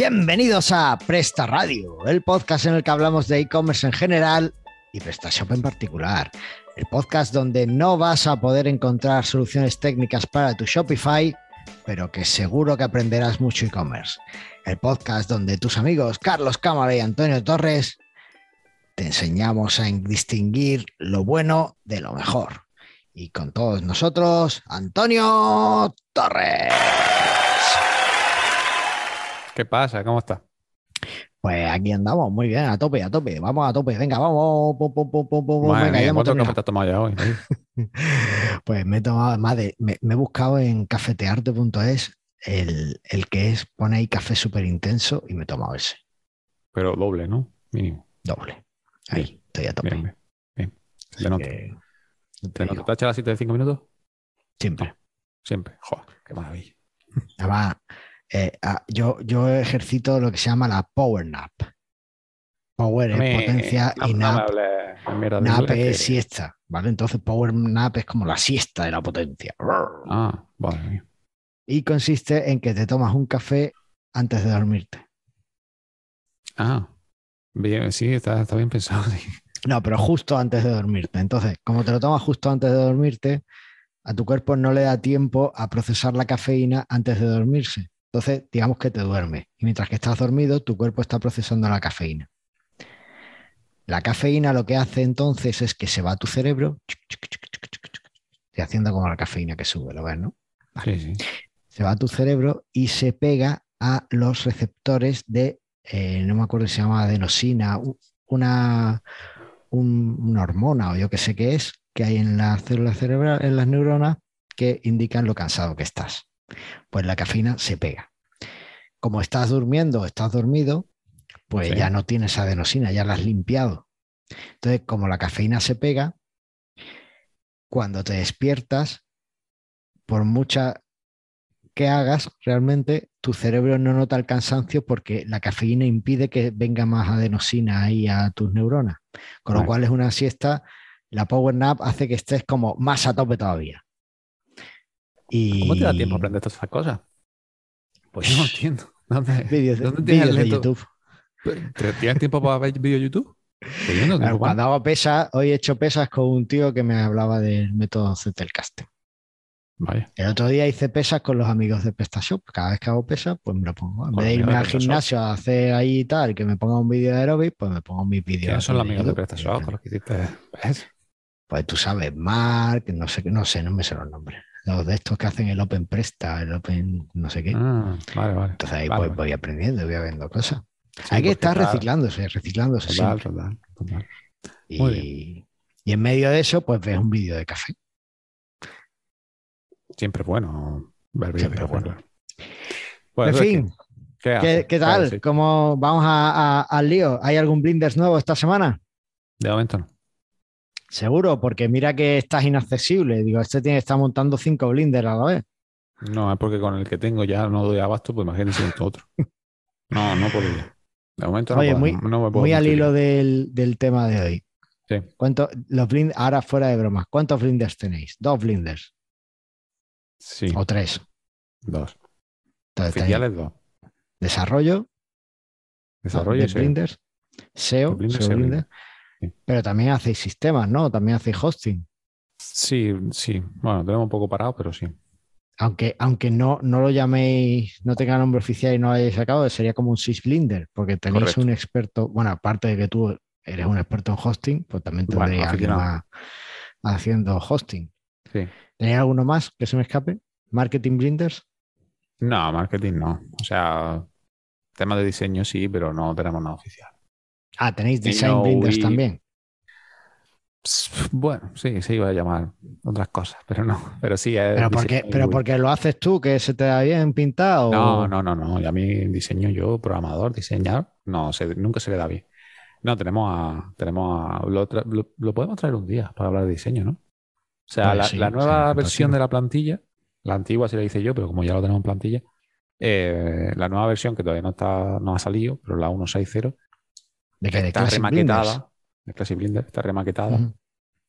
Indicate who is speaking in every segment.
Speaker 1: Bienvenidos a Presta Radio, el podcast en el que hablamos de e-commerce en general y PrestaShop en particular. El podcast donde no vas a poder encontrar soluciones técnicas para tu Shopify, pero que seguro que aprenderás mucho e-commerce. El podcast donde tus amigos Carlos Cámara y Antonio Torres te enseñamos a distinguir lo bueno de lo mejor. Y con todos nosotros, Antonio Torres.
Speaker 2: ¿Qué pasa? ¿Cómo está?
Speaker 1: Pues aquí andamos, muy bien, a tope, a tope. Vamos a tope, venga, vamos. Pum, pum,
Speaker 2: Madre
Speaker 1: venga,
Speaker 2: mía,
Speaker 1: ya hemos
Speaker 2: ¿Cuánto
Speaker 1: terminado.
Speaker 2: café te has tomado ya hoy?
Speaker 1: Pues me he tomado más de. Me, me he buscado en cafetearte.es el, el que es, pone ahí café súper intenso y me he tomado ese,
Speaker 2: Pero doble, ¿no? Mínimo.
Speaker 1: doble. Ahí,
Speaker 2: Bien,
Speaker 1: estoy a tope.
Speaker 2: Bien, bien. bien.
Speaker 1: Así
Speaker 2: Te noto.
Speaker 1: que,
Speaker 2: ¿Te
Speaker 1: te
Speaker 2: noto? ¿Te has echado la cita de cinco minutos?
Speaker 1: siempre.
Speaker 2: Siempre. Joder, qué maravilla.
Speaker 1: Además, eh, yo, yo ejercito lo que se llama la power nap. Power es potencia
Speaker 2: no-
Speaker 1: y nap, nap es
Speaker 2: que-
Speaker 1: siesta, ¿vale? Entonces power nap es como la siesta de la potencia.
Speaker 2: Ah, vale.
Speaker 1: Y consiste en que te tomas un café antes de dormirte.
Speaker 2: Ah, bien, sí, está, está bien pensado. sí.
Speaker 1: No, pero justo antes de dormirte. Entonces, como te lo tomas justo antes de dormirte, a tu cuerpo no le da tiempo a procesar la cafeína antes de dormirse. Entonces, digamos que te duermes. Y mientras que estás dormido, tu cuerpo está procesando la cafeína. La cafeína lo que hace entonces es que se va a tu cerebro, y haciendo como la cafeína que sube, ¿lo ves, no?
Speaker 2: Sí, sí.
Speaker 1: se va a tu cerebro y se pega a los receptores de, eh, no me acuerdo si se llama adenosina, una, un- una hormona o yo que sé qué es, que hay en las células cerebrales, en las neuronas, que indican lo cansado que estás. Pues la cafeína se pega. Como estás durmiendo, estás dormido, pues
Speaker 2: Sí.
Speaker 1: ya no tienes adenosina, ya la has limpiado. Entonces, como la cafeína se pega, cuando te despiertas, por mucha que hagas, realmente tu cerebro no nota el cansancio porque la cafeína impide que venga más adenosina ahí a tus neuronas. Con lo cual es una siesta, la power nap hace que estés como más a tope todavía. Y
Speaker 2: ¿Cómo te da tiempo a aprender todas esas cosas? Pues yo no entiendo. ¿Dónde,
Speaker 1: Vídeos de,
Speaker 2: ¿dónde tienes
Speaker 1: de YouTube.
Speaker 2: ¿Te- ¿Tienes tiempo para ver vídeo de YouTube? Pues yo no tengo
Speaker 1: Claro, cuando hago pesas, hoy he hecho pesas con un tío que me hablaba del método Zettelkasten.
Speaker 2: Vaya.
Speaker 1: El otro día hice pesas con los amigos de PestaShop. Cada vez que hago pesas, pues me lo pongo. En vez de irme al gimnasio a hacer ahí y tal, que me ponga un vídeo de aeróbic, pues me pongo mis vídeos.
Speaker 2: ¿Quiénes son los amigos de
Speaker 1: YouTube.
Speaker 2: PrestaShop con los que hiciste? ¿Ves?
Speaker 1: Pues tú sabes, Mark, no sé, no sé, no me sé los nombres. Los de estos que hacen el Open Presta, el Open no sé qué.
Speaker 2: Ah, vale, vale.
Speaker 1: Entonces ahí
Speaker 2: Vale,
Speaker 1: pues, voy aprendiendo, voy viendo cosas.
Speaker 2: Sí,
Speaker 1: Hay que
Speaker 2: porque
Speaker 1: estar reciclándose, reciclándose
Speaker 2: Total, total, total.
Speaker 1: Y, y en medio de eso, pues ves un vídeo de café.
Speaker 2: Siempre es bueno ver vídeos
Speaker 1: Siempre
Speaker 2: de
Speaker 1: bueno.
Speaker 2: café. Pues,
Speaker 1: en
Speaker 2: ¿eso es
Speaker 1: fin,
Speaker 2: ¿qué,
Speaker 1: ¿qué, tal?
Speaker 2: sí.
Speaker 1: ¿Cómo vamos a- a- al lío? ¿Hay algún blinders nuevo esta semana?
Speaker 2: De momento no.
Speaker 1: Seguro, porque mira que estás inaccesible. Digo, este tiene que estar montando cinco blinders a la vez.
Speaker 2: No, es porque con el que tengo ya no doy abasto, pues imagínense con otro. No, no podría. De momento no, puedo,
Speaker 1: muy-
Speaker 2: no me puedo
Speaker 1: Muy al hilo del, del tema de hoy.
Speaker 2: Sí.
Speaker 1: ¿Cuánto, los blind- ahora fuera de bromas, ¿cuántos blinders tenéis? Dos blinders
Speaker 2: Sí,
Speaker 1: o tres.
Speaker 2: dos.
Speaker 1: Entonces,
Speaker 2: Oficiales dos.
Speaker 1: desarrollo,
Speaker 2: Desarrollo
Speaker 1: de blinders, SEO,
Speaker 2: De blinders,
Speaker 1: Pero también hacéis sistemas, ¿no? También hacéis hosting.
Speaker 2: Sí, sí. Bueno, tenemos un poco parado, pero sí.
Speaker 1: Aunque, aunque no, no lo llaméis, no tenga nombre oficial y no lo hayáis sacado, sería como un sysblinder, porque tenéis
Speaker 2: Correcto.
Speaker 1: un experto, bueno, aparte de que tú eres un experto en hosting, pues también
Speaker 2: Bueno,
Speaker 1: tendréis a alguien más haciendo hosting.
Speaker 2: Sí.
Speaker 1: ¿Tenéis alguno más que se me escape? ¿Marketing blinders?
Speaker 2: No, marketing no. O sea, tema de diseño sí, pero no tenemos nada oficial.
Speaker 1: Ah, tenéis design
Speaker 2: no
Speaker 1: blinders
Speaker 2: we-
Speaker 1: también.
Speaker 2: Bueno, sí, se iba a llamar otras cosas, pero no. Pero sí,
Speaker 1: Pero porque, pero porque lo haces tú, que se te da bien pintado.
Speaker 2: No, no, no, no. Y a mí diseño yo, programador, diseñar, no, se- nunca se le da bien. No, tenemos a, tenemos a, lo, tra- lo- lo podemos traer un día para hablar de diseño, ¿no? O sea,
Speaker 1: Pues
Speaker 2: la,
Speaker 1: sí,
Speaker 2: la
Speaker 1: sí,
Speaker 2: nueva versión de la plantilla, la antigua se la hice yo, pero como ya lo tenemos en plantilla, eh, la nueva versión que todavía no está, no ha salido, pero la 1.6.0
Speaker 1: ¿De que de
Speaker 2: está remaquetada, de Classic Blender, está remaquetada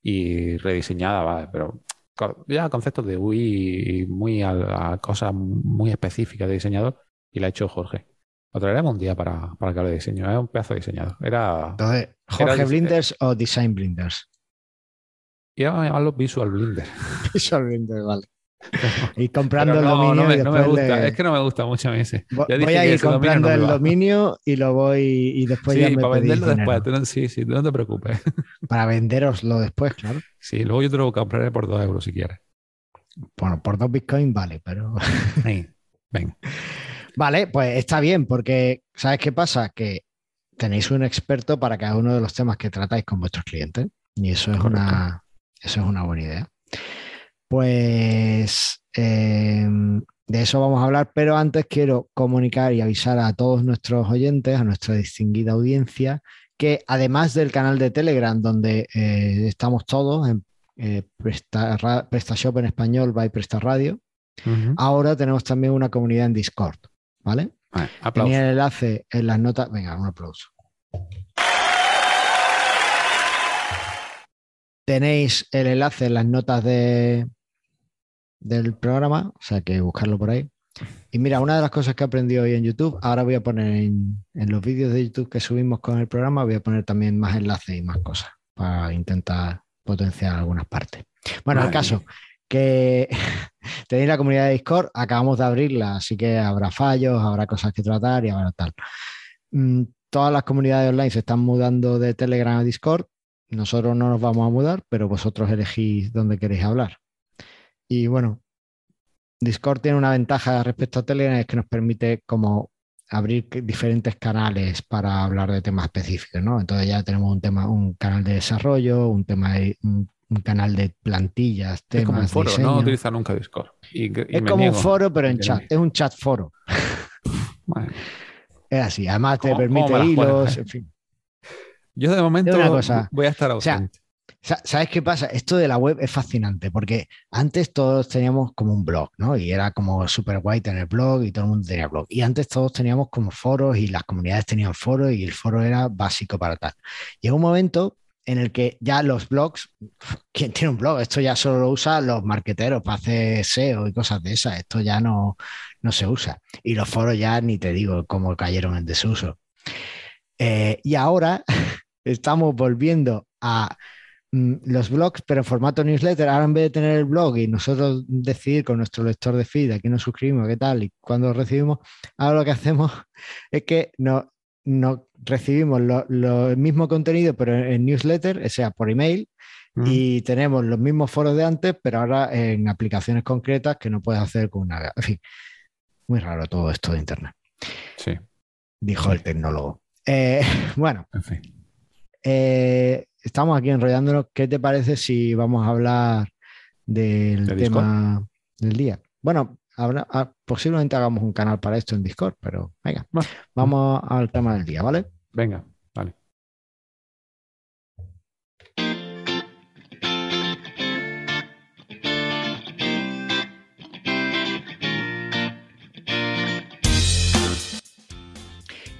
Speaker 2: y rediseñada, vale, pero ya conceptos de UI muy a, a cosas muy específicas de diseñador y la ha hecho Jorge. Lo traeremos un día para, para que hable de diseño. Es un pedazo de diseñador. Era.
Speaker 1: Entonces, Jorge
Speaker 2: Era-
Speaker 1: Blinders o Design Blinders.
Speaker 2: Íbamos a llamarlo Visual Blender.
Speaker 1: Visual Blinders, vale. Y comprando el dominio
Speaker 2: no me,
Speaker 1: y
Speaker 2: no me
Speaker 1: después
Speaker 2: gusta.
Speaker 1: le-
Speaker 2: Es que no me gusta mucho a mí ese.
Speaker 1: Vo-
Speaker 2: Ya
Speaker 1: voy a ir
Speaker 2: dominio
Speaker 1: comprando
Speaker 2: no
Speaker 1: el dominio y lo voy y después ya
Speaker 2: Sí,
Speaker 1: me
Speaker 2: para venderlo
Speaker 1: dinero.
Speaker 2: después. no- sí, sí, tú no te preocupes.
Speaker 1: Para venderoslo después, claro.
Speaker 2: Sí, luego yo te lo compraré por dos euros si quieres.
Speaker 1: Bueno, por dos bitcoins vale, pero
Speaker 2: Sí. Venga.
Speaker 1: Vale, pues está bien, porque ¿sabes qué pasa? Que tenéis un experto para cada uno de los temas que tratáis con vuestros clientes. Y eso es,
Speaker 2: Correcto.
Speaker 1: una, eso es una buena idea. Pues eh, de eso vamos a hablar, pero antes quiero comunicar y avisar a todos nuestros oyentes, a nuestra distinguida audiencia, que además del canal de Telegram, donde eh, estamos todos en eh, Presta- PrestaShop en español by Presta Radio,
Speaker 2: Ujú.
Speaker 1: ahora tenemos también una comunidad en Discord, ¿vale?
Speaker 2: Vale.
Speaker 1: Tenía el enlace en las notas. Venga, un aplauso. Tenéis el enlace en las notas de, del programa, o sea que buscarlo por ahí. Y mira, una de las cosas que he aprendido hoy en YouTube, ahora voy a poner en, en los vídeos de YouTube que subimos con el programa, voy a poner también más enlaces y más cosas para intentar potenciar algunas partes. Bueno, el
Speaker 2: Madre
Speaker 1: caso que tenéis la comunidad de Discord, acabamos de abrirla, así que habrá fallos, habrá cosas que tratar y habrá tal. Mm, Todas las comunidades online se están mudando de Telegram a Discord. Nosotros no nos vamos a mudar, pero vosotros elegís dónde queréis hablar. Y bueno, Discord tiene una ventaja respecto a Telegram, es que nos permite como abrir diferentes canales para hablar de temas específicos, ¿no? Entonces ya tenemos un tema, un canal de desarrollo, un tema de, un, un canal de plantillas, temas
Speaker 2: Es como un foro,
Speaker 1: diseño.
Speaker 2: no utiliza nunca Discord. Y, y
Speaker 1: Es como un foro, pero en chat. Es un chat foro.
Speaker 2: Bueno,
Speaker 1: Es así. Además te
Speaker 2: ¿Cómo-
Speaker 1: permite hilos, en fin.
Speaker 2: Yo de momento voy a estar ausente.
Speaker 1: Sa- ¿Sabes qué pasa? Esto de la web es fascinante porque antes todos teníamos como un blog, ¿no? Y era como súper guay tener blog y todo el mundo tenía blog. Y antes todos teníamos como foros y las comunidades tenían foros y el foro era básico para tal. Llega un momento en el que ya los blogs, ¿quién tiene un blog? Esto ya solo lo usan los marqueteros para hacer SEO y cosas de esas. Esto ya no, no se usa. Y los foros ya ni te digo cómo cayeron en desuso. Eh, y ahora estamos volviendo a los blogs, pero en formato newsletter. Ahora en vez de tener el blog y nosotros decidir con nuestro lector de feed a quién nos suscribimos, qué tal y cuándo lo recibimos, ahora lo que hacemos es que no, no recibimos lo, lo- el mismo contenido, pero en, en newsletter, o sea, por email,
Speaker 2: Mm.
Speaker 1: y tenemos los mismos foros de antes, pero ahora en aplicaciones concretas que no puedes hacer con una. En fin, muy raro todo esto de Internet,
Speaker 2: Sí,
Speaker 1: dijo el tecnólogo. Eh, bueno,
Speaker 2: en fin.
Speaker 1: Eh, estamos aquí enrollándonos. ¿Qué te parece si vamos a hablar del
Speaker 2: ¿De
Speaker 1: tema del día? Bueno, habrá- ah, posiblemente hagamos un canal para esto en Discord, pero venga, vamos al tema del día, ¿vale?
Speaker 2: Venga, vale.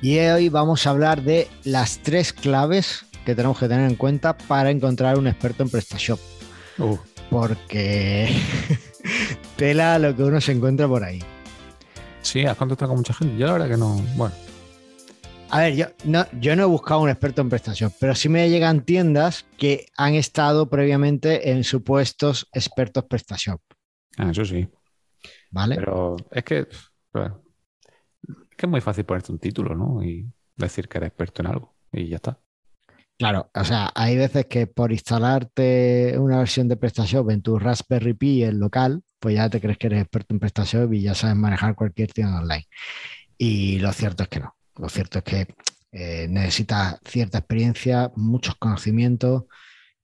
Speaker 1: Y hoy vamos a hablar de las tres claves que tenemos que tener en cuenta para encontrar un experto en PrestaShop.
Speaker 2: Uh,
Speaker 1: Porque tela lo que uno se encuentra por ahí.
Speaker 2: sí, has contactado con mucha gente. Yo la verdad que no. Bueno,
Speaker 1: A ver, yo no, yo no he buscado un experto en PrestaShop, pero sí me llegan tiendas que han estado previamente en supuestos expertos PrestaShop,
Speaker 2: ah, eso sí.
Speaker 1: ¿vale?
Speaker 2: Pero es que. bueno, es que es muy fácil ponerte un título, ¿no? Y decir que eres experto en algo. Y ya está.
Speaker 1: Claro, o sea, hay veces que por instalarte una versión de PrestaShop en tu Raspberry Pi, el local, pues ya te crees que eres experto en PrestaShop y ya sabes manejar cualquier tienda online. Y lo cierto es que no. Lo cierto es que eh, necesitas cierta experiencia, muchos conocimientos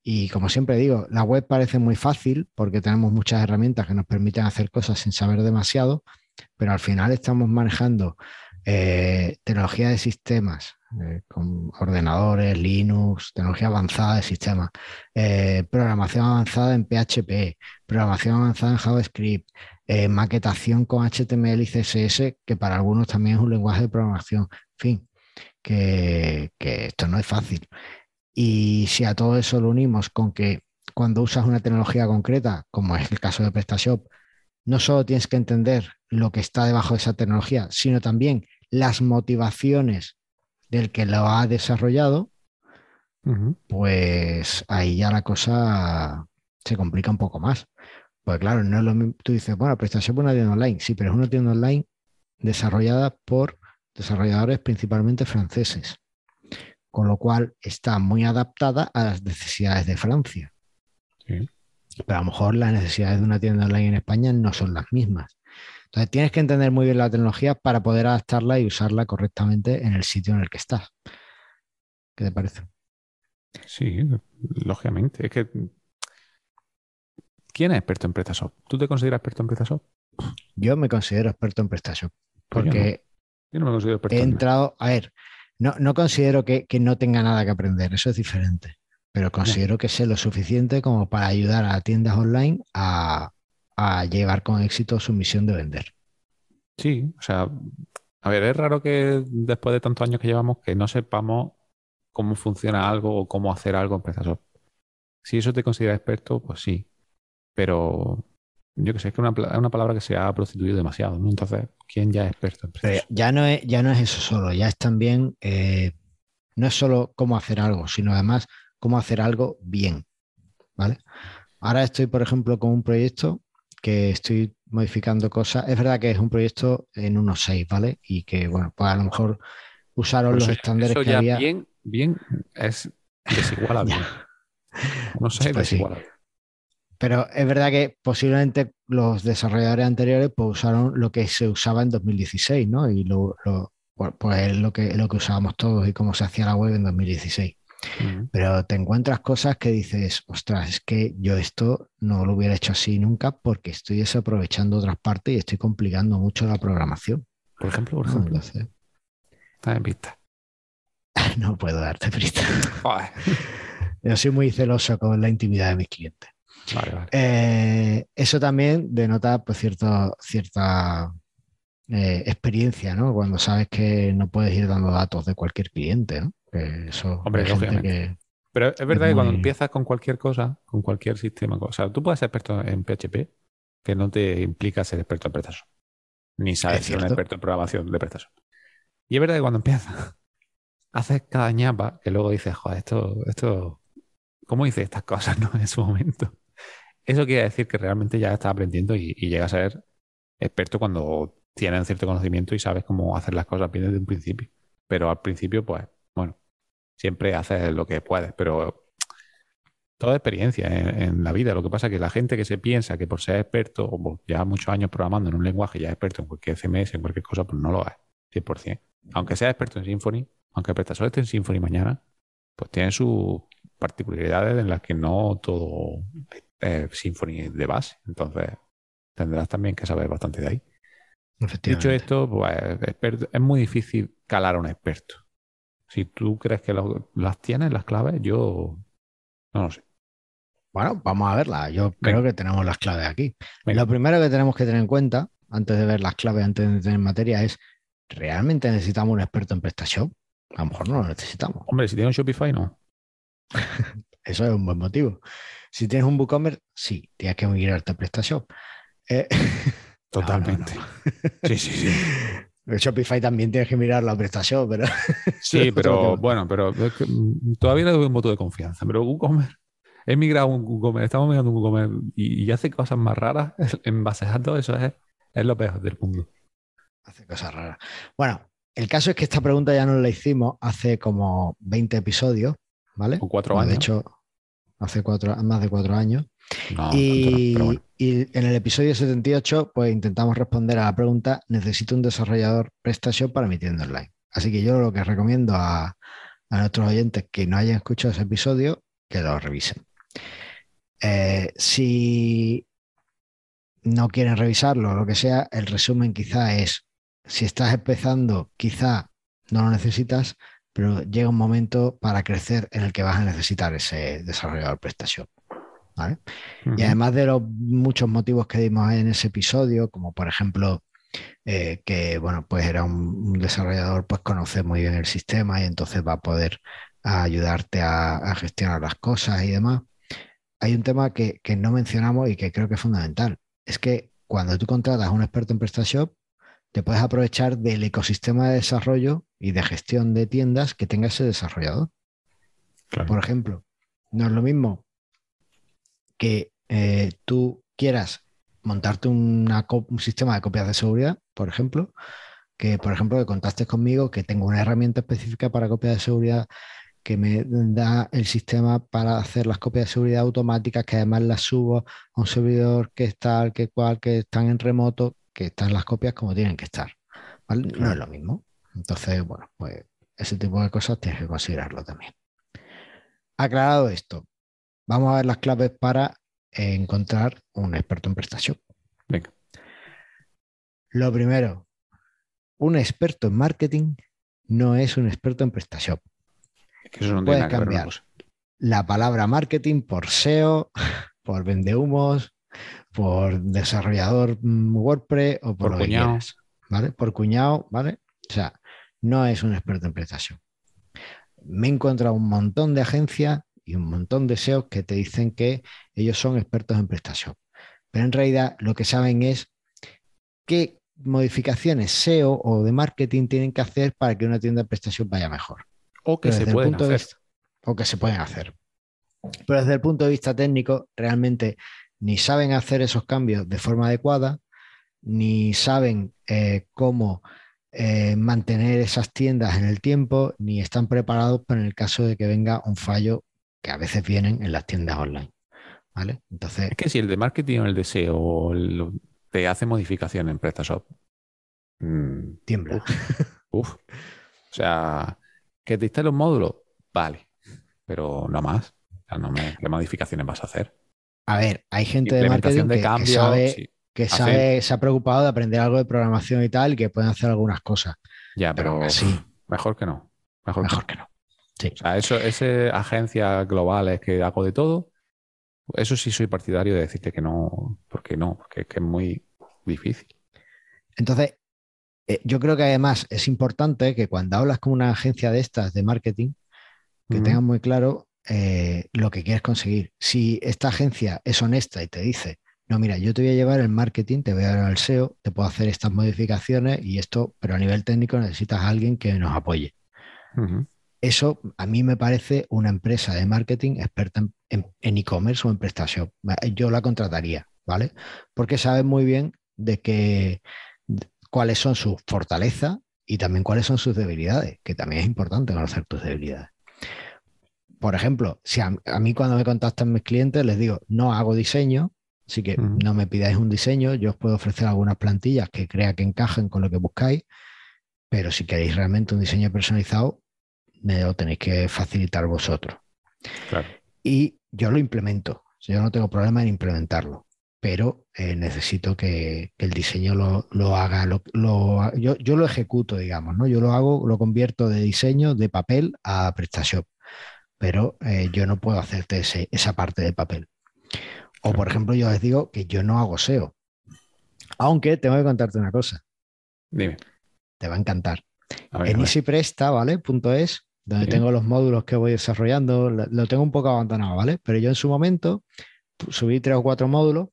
Speaker 1: y como siempre digo, la web parece muy fácil porque tenemos muchas herramientas que nos permiten hacer cosas sin saber demasiado, pero al final estamos manejando eh, tecnología de sistemas, eh, con ordenadores, Linux, tecnología avanzada de sistemas, eh, programación avanzada en PHP, programación avanzada en JavaScript, maquetación con HTML y CSS, que para algunos también es un lenguaje de programación. En fin, que esto no es fácil. Y si a todo eso lo unimos con que cuando usas una tecnología concreta, como es el caso de PrestaShop, no solo tienes que entender lo que está debajo de esa tecnología, sino también las motivaciones del que lo ha desarrollado, pues ahí ya la cosa se complica un poco más. Pues claro, no es lo mismo. Tú dices, bueno, PrestaShop es una tienda online. Sí, pero es una tienda online desarrollada por desarrolladores principalmente franceses, con lo cual está muy adaptada a las necesidades de Francia.
Speaker 2: Sí.
Speaker 1: Pero a lo mejor las necesidades de una tienda online en España no son las mismas. Entonces tienes que entender muy bien la tecnología para poder adaptarla y usarla correctamente en el sitio en el que estás. ¿Qué te parece?
Speaker 2: Sí, lógicamente. Es que. ¿Quién es experto en PrestaShop? ¿Tú te consideras experto en PrestaShop?
Speaker 1: Yo me considero experto en PrestaShop
Speaker 2: Pues yo
Speaker 1: porque
Speaker 2: Yo no me considero experto
Speaker 1: he
Speaker 2: en
Speaker 1: entrado, a ver, no, no considero que, que no tenga nada que aprender, eso es diferente, pero considero que sé lo suficiente como para ayudar a tiendas online a, a llevar con éxito su misión de vender.
Speaker 2: Sí, o sea, a ver, es raro que después de tantos años que llevamos que no sepamos cómo funciona algo o cómo hacer algo en PrestaShop. Si eso te considera experto, pues sí. Pero yo que sé, es que es una palabra que se ha prostituido demasiado, ¿no? Entonces, ¿quién ya es experto en PrestaShop?
Speaker 1: ya no es, ya no es eso solo, ya es también, eh, no es solo cómo hacer algo, sino además cómo hacer algo bien, ¿vale? Ahora estoy, por ejemplo, con un proyecto que estoy modificando cosas. Es verdad que es un proyecto en 1.6, ¿vale? Y que, bueno, pues a lo mejor usaron
Speaker 2: Pero
Speaker 1: los estándares que
Speaker 2: ya
Speaker 1: había.
Speaker 2: bien, bien es desigual a bien. No sé,
Speaker 1: Pues sí.
Speaker 2: desigual bien.
Speaker 1: Pero es verdad que posiblemente los desarrolladores anteriores pues, usaron lo que se usaba en 2016, ¿no? Y lo, lo- pues pues es lo que, lo que usábamos todos y cómo se hacía la web en 2016. Pero te encuentras cosas que dices, ostras, es que yo esto no lo hubiera hecho así nunca porque estoy desaprovechando otras partes y estoy complicando mucho la programación.
Speaker 2: Por ejemplo, por
Speaker 1: ¿no?
Speaker 2: ejemplo,
Speaker 1: Entonces,
Speaker 2: está en vista.
Speaker 1: no puedo darte prisa. Yo soy muy celoso con la intimidad de mis clientes.
Speaker 2: Vale, vale.
Speaker 1: Eh, eso también denota pues, cierto, cierta eh, experiencia, ¿no? Cuando sabes que no puedes ir dando datos de cualquier cliente, ¿no? Eso
Speaker 2: Hombre, lógicamente.
Speaker 1: que-
Speaker 2: Pero es verdad que cuando
Speaker 1: muy-
Speaker 2: empiezas con cualquier cosa, con cualquier sistema, o sea, tú puedes ser experto en PHP, que no te implica ser experto en PrestaShop, ni sabes
Speaker 1: Es
Speaker 2: ser un experto en programación de PrestaShop. Y es verdad que cuando empiezas, haces cada ñapa que luego dices, joder, esto, esto, ¿cómo hice estas cosas no? en su momento? Eso quiere decir que realmente ya estás aprendiendo y, y llegas a ser experto cuando tienes cierto conocimiento y sabes cómo hacer las cosas bien desde un principio. Pero al principio, pues, siempre haces lo que puedes, pero toda experiencia en, en la vida. Lo que pasa es que la gente que se piensa que por ser experto o por llevar muchos años programando en un lenguaje ya es experto en cualquier CMS, en cualquier cosa, pues no lo es, 100%. Aunque sea experto en Symfony, aunque PrestaShop esté en Symfony mañana, pues tiene sus particularidades en las que no todo es Symfony de base. Entonces tendrás también que saber bastante de ahí. Dicho esto, pues es muy difícil calar a un experto. Si tú crees que lo- las tienes, las claves, yo no lo sé.
Speaker 1: Bueno, vamos a verla. Yo
Speaker 2: Venga.
Speaker 1: creo que tenemos las claves aquí.
Speaker 2: Venga.
Speaker 1: Lo primero que tenemos que tener en cuenta, antes de ver las claves, antes de tener materia, es ¿realmente necesitamos un experto en PrestaShop? A lo mejor no lo necesitamos.
Speaker 2: Hombre, si tienes un Shopify, no.
Speaker 1: Eso es un buen motivo. Si tienes un WooCommerce, sí, tienes que migrarte a PrestaShop. Eh,
Speaker 2: Totalmente.
Speaker 1: no,
Speaker 2: Sí, sí, sí.
Speaker 1: el Shopify también tienes que mirarlo a PrestaShop, pero
Speaker 2: Sí, pero bueno, pero es que, mm, todavía le doy un voto de confianza. Pero WooCommerce, he migrado a un WooCommerce, estamos migrando un WooCommerce y, y hace cosas más raras en base a todo eso. Es, es lo peor del mundo.
Speaker 1: hace cosas raras. Bueno, el caso es que esta pregunta ya nos la hicimos hace como 20 episodios, ¿vale?
Speaker 2: Con cuatro años.
Speaker 1: De hecho, hace cuatro, más de cuatro años.
Speaker 2: No,
Speaker 1: Y,
Speaker 2: pero bueno.
Speaker 1: Y en el episodio 78, pues intentamos responder a la pregunta: ¿necesito un desarrollador PrestaShop para mi tienda online? Así que yo lo que recomiendo a, a nuestros oyentes que no hayan escuchado ese episodio, que lo revisen. Eh, si no quieren revisarlo lo que sea, el resumen quizá es: si estás empezando, quizá no lo necesitas, pero llega un momento para crecer en el que vas a necesitar ese desarrollador PrestaShop. ¿Vale? Y además de los muchos motivos que dimos en ese episodio, como por ejemplo eh, que bueno, pues era un, un desarrollador, pues conoce muy bien el sistema y entonces va a poder ayudarte a, a gestionar las cosas y demás. Hay un tema que, que no mencionamos y que creo que es fundamental. Es que cuando tú contratas a un experto en PrestaShop, te puedes aprovechar del ecosistema de desarrollo y de gestión de tiendas que tenga ese desarrollador.
Speaker 2: Claro.
Speaker 1: Por ejemplo, no es lo mismo que eh, tú quieras montarte una un sistema de copias de seguridad, por ejemplo, que por ejemplo que contactes conmigo que tengo una herramienta específica para copias de seguridad que me da el sistema para hacer las copias de seguridad automáticas, que además las subo a un servidor que está, que cual, que están en remoto, que están las copias como tienen que estar. ¿vale? No es lo mismo. Entonces, bueno, pues ese tipo de cosas tienes que considerarlo también. Aclarado esto, vamos a ver las claves para encontrar un experto en prestación.
Speaker 2: Venga.
Speaker 1: Lo primero, un experto en marketing no es un experto en prestación.
Speaker 2: Es que eso no
Speaker 1: Puedes cambiar. La palabra marketing por SEO, por vendehumos, por desarrollador mm, WordPress o por,
Speaker 2: Por
Speaker 1: lo que
Speaker 2: cuñado.
Speaker 1: quieras, ¿vale? Por cuñado, ¿vale? O sea, no es un experto en prestación. Me he encontrado un montón de agencias y un montón de SEOs que te dicen que ellos son expertos en prestación. Pero en realidad lo que saben es qué modificaciones SEO o de marketing tienen que hacer para que una tienda de prestación vaya mejor
Speaker 2: O que
Speaker 1: pero
Speaker 2: se pueden hacer.
Speaker 1: vista- o que se pueden hacer. Pero desde el punto de vista técnico, realmente ni saben hacer esos cambios de forma adecuada, ni saben eh, cómo eh, mantener esas tiendas en el tiempo, ni están preparados para el caso de que venga un fallo que a veces vienen en las tiendas online. ¿Vale? Entonces,
Speaker 2: Es que si el de marketing o el de SEO el- te hace modificación en PrestaShop, mm,
Speaker 1: tiembla.
Speaker 2: uf. O sea, que te instale un módulo, vale, pero no más. O sea, no me- ¿Qué modificaciones vas a hacer?
Speaker 1: A ver, hay gente de marketing
Speaker 2: de
Speaker 1: que- sabe,
Speaker 2: sí.
Speaker 1: que
Speaker 2: hace-
Speaker 1: sabe- se ha preocupado de aprender algo de programación y tal, y que pueden hacer algunas cosas.
Speaker 2: Ya,
Speaker 1: Pero
Speaker 2: pero
Speaker 1: aún así,
Speaker 2: mejor que no. Mejor, que
Speaker 1: no. Sí.
Speaker 2: O sea, eso, ese agencias globales que hago de todo, eso sí soy partidario de decirte que no, porque no, porque es que es muy difícil.
Speaker 1: Entonces, eh, yo creo que además es importante que cuando hablas con una agencia de estas de marketing, que tengan muy claro eh, lo que quieres conseguir. Si esta agencia es honesta y te dice, no, mira, yo te voy a llevar el marketing, te voy a dar el SEO, te puedo hacer estas modificaciones y esto, pero a nivel técnico necesitas a alguien que nos apoye. Eso a mí me parece una empresa de marketing experta en- e-commerce o en prestación. Yo la contrataría, ¿vale? Porque sabe muy bien de que cuáles son sus fortalezas y también cuáles son sus debilidades, que también es importante conocer tus debilidades. Por ejemplo, si a, a mí cuando me contactan mis clientes les digo, no hago diseño, así que no me pidáis un diseño, yo os puedo ofrecer algunas plantillas que crea que encajen con lo que buscáis, pero si queréis realmente un diseño personalizado, me lo tenéis que facilitar vosotros.
Speaker 2: Claro.
Speaker 1: Y yo lo implemento. Yo no tengo problema en implementarlo, pero eh, necesito que, que el diseño lo, lo haga. Lo, lo- yo, yo lo ejecuto, digamos, ¿no? Yo lo hago, lo convierto de diseño de papel a PrestaShop, pero eh, yo no puedo hacerte ese- esa parte de papel. O, por ejemplo, yo les digo que yo no hago SEO. Aunque tengo que contarte una cosa,
Speaker 2: Dime.
Speaker 1: te va a encantar.
Speaker 2: A ver,
Speaker 1: en
Speaker 2: a.
Speaker 1: EasyPresta, ¿vale? Punto es, donde tengo los módulos que voy desarrollando, lo, tengo un poco abandonado, ¿vale? Pero yo en su momento subí tres o cuatro módulos.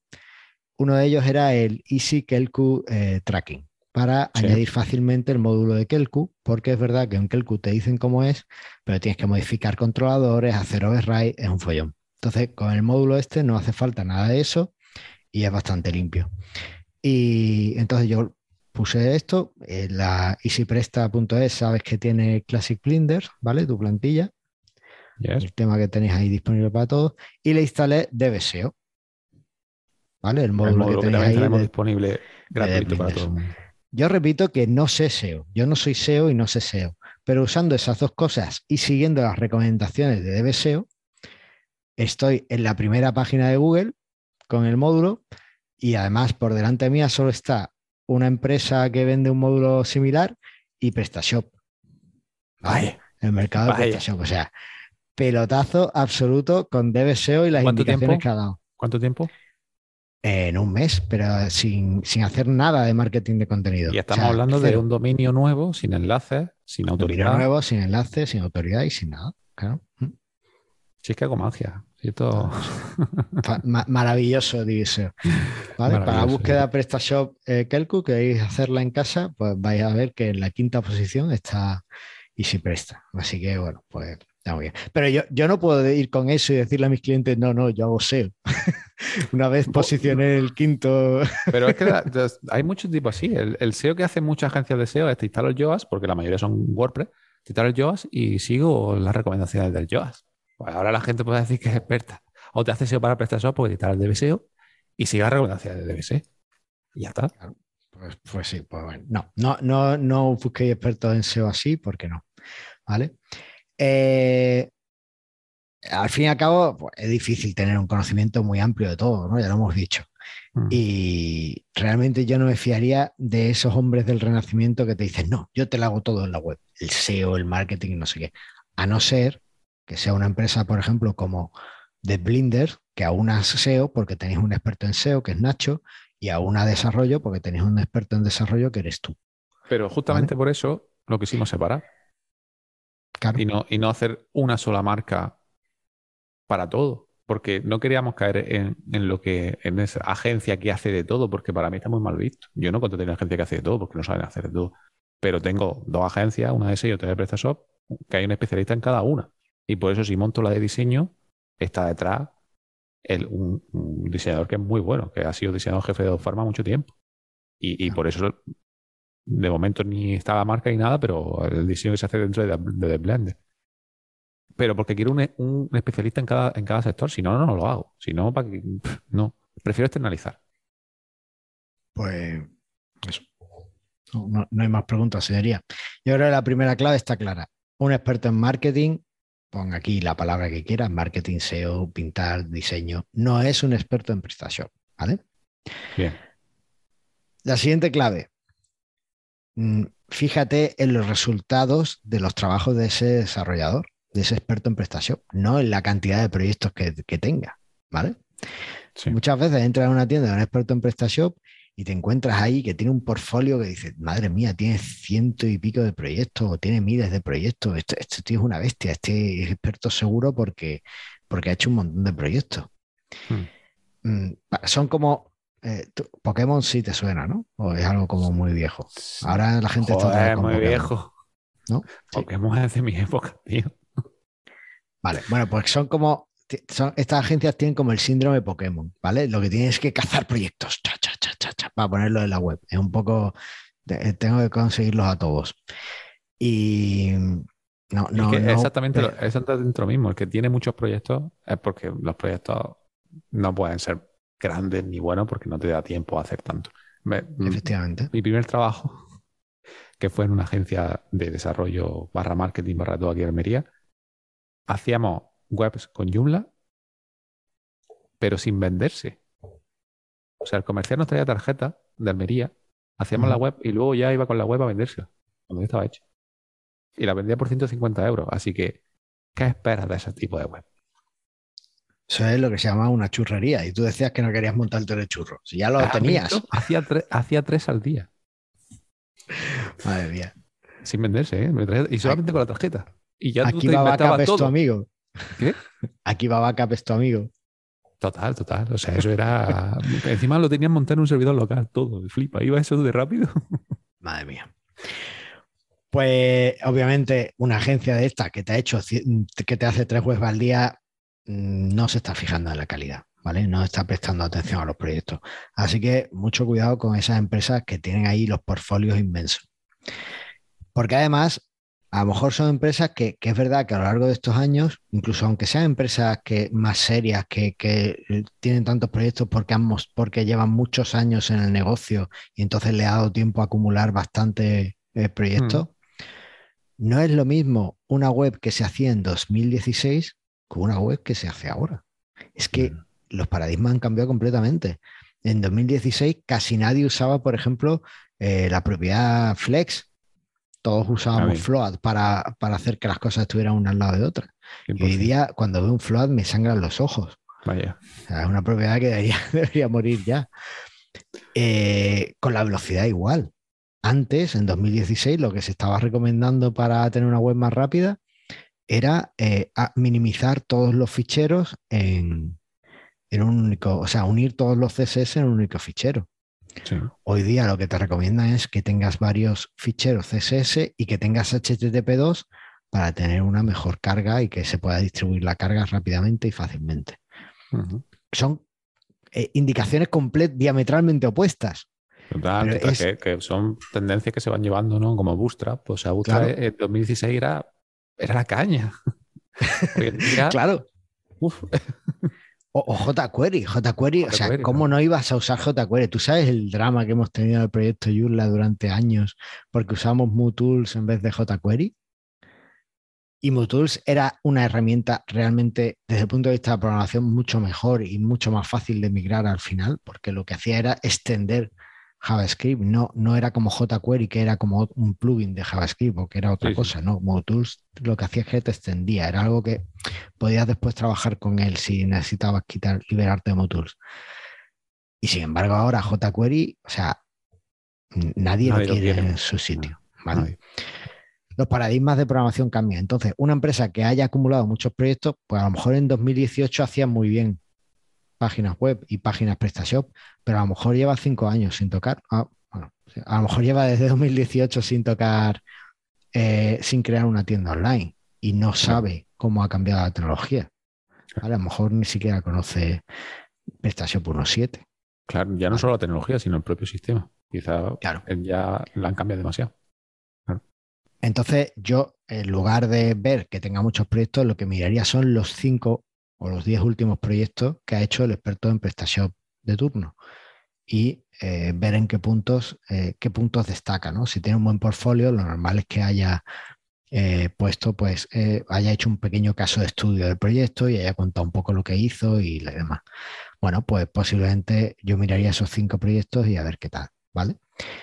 Speaker 1: Uno de ellos era el Easy Kelku eh, Tracking, para
Speaker 2: Sí.
Speaker 1: añadir fácilmente el módulo de Kelku, porque es verdad que en Kelku te dicen cómo es, pero tienes que modificar controladores, hacer override, es un follón. Entonces, con el módulo este no hace falta nada de eso y es bastante limpio. Y entonces yo puse esto, en la easypresta.es sabes que tiene Classic Blender, ¿vale? Tu plantilla,
Speaker 2: Yes.
Speaker 1: el tema que tenéis ahí disponible para todos, y le instalé DBSEO, ¿vale? El
Speaker 2: El
Speaker 1: módulo, que
Speaker 2: que
Speaker 1: tenéis ahí.
Speaker 2: tenemos
Speaker 1: de-
Speaker 2: disponible gratuito para
Speaker 1: Blender.
Speaker 2: todo el mundo.
Speaker 1: Yo repito que no sé SEO, yo no soy SEO y no sé SEO, pero usando esas dos cosas y siguiendo las recomendaciones de DBSEO, estoy en la primera página de Google con el módulo y además por delante mía solo está una empresa que vende un módulo similar y PrestaShop.
Speaker 2: Vaya.
Speaker 1: El mercado de. PrestaShop. O sea, pelotazo absoluto con DBSEO y las
Speaker 2: ¿Cuánto
Speaker 1: indicaciones
Speaker 2: tiempo?
Speaker 1: que ha dado.
Speaker 2: ¿Cuánto tiempo?
Speaker 1: En un mes, pero sin, sin hacer nada de marketing de contenido.
Speaker 2: Y
Speaker 1: O
Speaker 2: estamos
Speaker 1: sea,
Speaker 2: hablando de un dominio nuevo, sin enlaces, sin
Speaker 1: Dominio
Speaker 2: autoridad.
Speaker 1: nuevo, sin enlace, sin autoridad y sin nada. Claro.
Speaker 2: Si es que hago magia. Esto...
Speaker 1: maravilloso dice. ¿Vale? Para la búsqueda PrestaShop eh, Kelku, que queréis hacerla en casa, pues vais a ver que en la quinta posición está Easy Presta. Así que bueno, pues está muy bien. Pero yo, yo no puedo ir con eso y decirle a mis clientes, no, no, yo hago SEO. Una vez posicioné el quinto.
Speaker 2: Pero es que hay muchos tipos así. El, SEO que hacen muchas agencias de SEO es te instalo el Yoast, porque la mayoría son WordPress, te instalo el Yoast y sigo las recomendaciones del Yoast. Pues ahora la gente puede decir que es experta. O te hace SEO para PrestaShop porque te instala el DBSEO y siga recomendaciones del DBSEO. Y ya está.
Speaker 1: Pues, pues, sí, pues bueno. No, no, no, no busquéis expertos en SEO así, porque no. ¿Vale? Eh, al fin y al cabo, pues, es difícil tener un conocimiento muy amplio de todo, ¿no? Ya lo hemos dicho. Mm. Y realmente yo no me fiaría de esos hombres del renacimiento que te dicen, no, yo te lo hago todo en la web, el SEO, el marketing, no sé qué. A no ser que sea una empresa, por ejemplo, como The Blinder, que a una SEO porque tenéis un experto en SEO, que es Nacho, y a una desarrollo porque tenéis un experto en desarrollo, que eres tú.
Speaker 2: Pero justamente por eso lo quisimos separar. Y, no, y no hacer una sola marca para todo. Porque no queríamos caer en, lo que en esa agencia que hace de todo, porque para mí está muy mal visto. Yo no contraté una agencia que hace de todo, porque no saben hacer de todo. Pero tengo dos agencias, una de SEO y otra de PrestaShop, que hay un especialista en cada una. Y por eso, si monto la de diseño, está detrás el, un, diseñador que es muy bueno, que ha sido diseñador jefe de Pharma mucho tiempo. Y, por eso, de momento, ni está la marca ni nada, pero el diseño que se hace dentro de, de, de Blender pero porque quiero un, especialista en cada, en cada sector. Si no, no, lo hago. Si no, para que, no. Prefiero externalizar.
Speaker 1: Pues eso. No, hay más preguntas, señoría. Yo creo que la primera clave está clara. Un experto en marketing, ponga aquí la palabra que quiera, marketing, SEO, pintar, diseño, no es un experto en PrestaShop, ¿vale?
Speaker 2: Bien.
Speaker 1: La siguiente clave. Mm, fíjate en los resultados de los trabajos de ese desarrollador de ese experto en PrestaShop, no en la cantidad de proyectos que, tenga, ¿vale? Muchas veces entras a una tienda de un experto en PrestaShop y te encuentras ahí que tiene un portfolio que dices, madre mía, tiene ciento y pico de proyectos o tiene miles de proyectos, este, este tío es una bestia, este es experto seguro porque, porque ha hecho un montón de proyectos. Hmm. Mm, son como eh, Pokémon sí te suena, ¿no? O es algo como muy viejo. Ahora la gente
Speaker 2: está muy viejo. ¿no? Pokémon es de mi época, tío.
Speaker 1: Vale, bueno, pues son como. estas agencias tienen como el síndrome Pokémon, ¿vale? Lo que tienen es que cazar proyectos para ponerlo en la web. Es un poco. Tengo que conseguirlos a todos. Y. No, no,
Speaker 2: exactamente, eh, es dentro mismo. El que tiene muchos proyectos es porque los proyectos no pueden ser grandes ni buenos porque no te da tiempo a hacer tanto.
Speaker 1: Efectivamente.
Speaker 2: Mi primer trabajo, que fue en una agencia de desarrollo barra marketing barra todo aquí en Almería, hacíamos webs con Joomla, pero sin venderse. O sea, el comercial nos traía tarjeta de Almería, hacíamos la web y luego ya iba con la web a venderse, cuando ya estaba hecho. Y la vendía por 150 euros. Así que, ¿qué esperas de ese tipo de web?
Speaker 1: Eso es lo que se llama una churrería. Y tú decías que no querías montarte el churro. Si ya lo tenías.
Speaker 2: Hacía, hacía tres al día.
Speaker 1: Madre mía.
Speaker 2: Sin venderse, ¿eh? y solamente con la tarjeta. Y ya
Speaker 1: Aquí va Backup es tu amigo. ¿Qué? Aquí va Backup es tu amigo.
Speaker 2: Total, total. O sea, eso era. Encima lo tenían montado en un servidor local, todo. Flipa. Iba eso de rápido.
Speaker 1: Madre mía. Pues obviamente una agencia de esta que te ha hecho, que te hace tres webs al día, mm, no se está fijando en la calidad, ¿vale? No está prestando atención a los proyectos. Así que mucho cuidado con esas empresas que tienen ahí los portfolios inmensos. Porque además a lo mejor son empresas que, es verdad que a lo largo de estos años, incluso aunque sean empresas que, más serias, que, eh, tienen tantos proyectos porque, porque llevan muchos años en el negocio y entonces le ha dado tiempo a acumular bastante eh, proyectos, hmm. no es lo mismo una web que se hacía en 2016 que una web que se hace ahora. Es que hmm. los paradigmas han cambiado completamente. En 2016 casi nadie usaba, por ejemplo, eh, la propiedad Flex todos usábamos float para, hacer que las cosas estuvieran una al lado de otra. Y hoy día, cuando veo un float, me sangran los ojos.
Speaker 2: Vaya.
Speaker 1: es una propiedad que debería, morir ya. Eh, con la velocidad igual. Antes, en 2016, lo que se estaba recomendando para tener una web más rápida era eh, minimizar todos los ficheros en, en, un único, o sea, unir todos los CSS en un único fichero. Hoy día lo que te recomiendan es que tengas varios ficheros CSS y que tengas HTTP2 para tener una mejor carga y que se pueda distribuir la carga rápidamente y fácilmente. Son eh, indicaciones diametralmente opuestas.
Speaker 2: que, son tendencias que se van llevando, ¿no? Como Bootstrap. O sea, Bootstrap en 2016 era, era la caña.
Speaker 1: claro. O, jQuery, jQuery, o sea, ¿cómo no ibas a usar jQuery? Tú sabes el drama que hemos tenido en el proyecto Joomla durante años porque usamos MooTools en vez de jQuery. Y MooTools era una herramienta realmente, desde el punto de vista de programación, mucho mejor y mucho más fácil de migrar al final, porque lo que hacía era extender JavaScript, no, no era como jQuery, que era como un plugin de JavaScript o que era otra cosa, ¿no? MooTools lo que hacía es que te extendía, era algo que podías después trabajar con él si necesitabas quitar, liberarte de MooTools. Y sin embargo, ahora jQuery, o sea, nadie, lo, quiere en su sitio. ¿vale? los paradigmas de programación cambian. Entonces, una empresa que haya acumulado muchos proyectos, pues a lo mejor en 2018 hacía muy bien páginas web y páginas PrestaShop, pero a lo mejor lleva cinco años sin tocar. Ah, a lo mejor lleva desde 2018 sin tocar, eh, sin crear una tienda online y no sabe cómo ha cambiado la tecnología. A lo mejor ni siquiera conoce PrestaShop 1.7.
Speaker 2: Claro, ya no solo la tecnología, sino el propio sistema. Quizá ya la han cambiado demasiado.
Speaker 1: Entonces, yo, en lugar de ver que tenga muchos proyectos, lo que miraría son los cinco o los diez últimos proyectos que ha hecho el experto en PrestaShop de turno y eh, ver en qué puntos, eh, qué puntos destaca. ¿no? Si tiene un buen portfolio, lo normal es que haya eh, puesto, pues, haya hecho un pequeño caso de estudio del proyecto y haya contado un poco lo que hizo y lo demás. Bueno, pues posiblemente yo miraría esos cinco proyectos y a ver qué tal, ¿vale?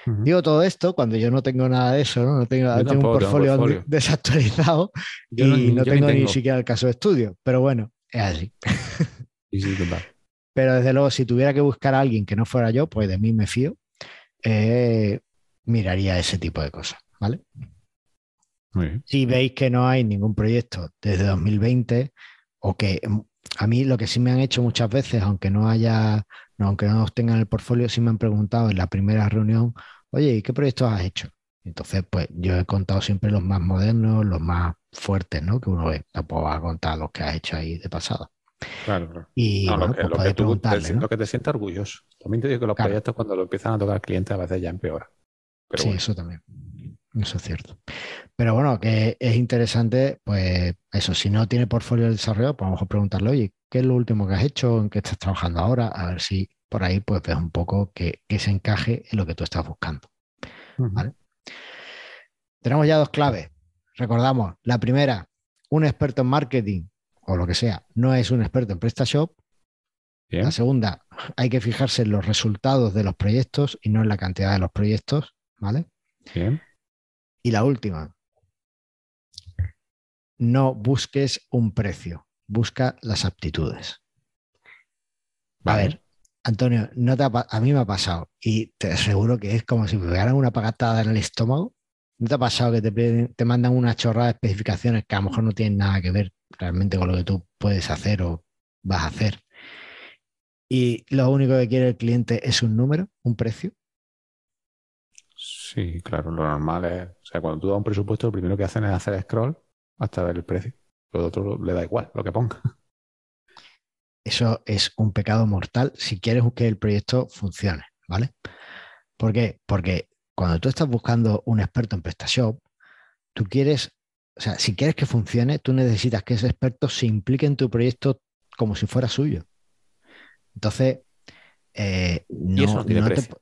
Speaker 1: Digo todo esto cuando yo no tengo nada de eso, no, tengo, un portfolio, desactualizado y no, tengo, ni siquiera el caso de estudio, pero bueno, es así. Pero desde luego, si tuviera que buscar a alguien que no fuera yo, pues de mí me fío, eh, miraría ese tipo de cosas, ¿vale? Si veis que no hay ningún proyecto desde 2020 o que mm, a mí lo que sí me han hecho muchas veces, aunque no haya aunque no tengan en el portfolio, sí me han preguntado en la primera reunión, oye, ¿y qué proyectos has hecho? Entonces, pues yo he contado siempre los más modernos, los más fuertes, ¿no? Que uno ve. Tampoco va a contar los que has hecho ahí de pasada.
Speaker 2: Claro, claro. Y lo, que, pues tú, te, lo que te siente orgulloso. También te digo que los proyectos cuando lo empiezan a tocar clientes a veces ya empeora.
Speaker 1: sí, eso también. Eso es cierto. Pero bueno, que es interesante, pues eso, si no tiene portfolio de desarrollo, pues vamos a preguntarle, oye, ¿qué es lo último que has hecho? ¿En qué estás trabajando ahora? A ver si por ahí pues ves un poco que, se encaje en lo que tú estás buscando. Tenemos ya dos claves. Recordamos, la primera, un experto en marketing o lo que sea, no es un experto en PrestaShop. La segunda, hay que fijarse en los resultados de los proyectos y no en la cantidad de los proyectos, ¿vale?
Speaker 2: Bien.
Speaker 1: Y la última, no busques un precio, busca las aptitudes. A ver, Antonio, no a, mí me ha pasado y te aseguro que es como si me pegaran una pagatada en el estómago. ¿No te ha pasado que te, te mandan una chorrada de especificaciones que a lo mejor no tienen nada que ver realmente con lo que tú puedes hacer o vas a hacer? Y lo único que quiere el cliente es un número, un precio.
Speaker 2: Sí, claro, lo normal es, o sea, cuando tú das un presupuesto, lo primero que hacen es hacer scroll hasta ver el precio. Lo otro le da igual, lo que ponga.
Speaker 1: Eso es un pecado mortal si quieres que el proyecto funcione, ¿vale? ¿Por qué? Porque cuando tú estás buscando un experto en PrestaShop, tú quieres, o sea, si quieres que funcione, tú necesitas que ese experto se implique en tu proyecto como si fuera suyo. Entonces, eh, no, tiene precio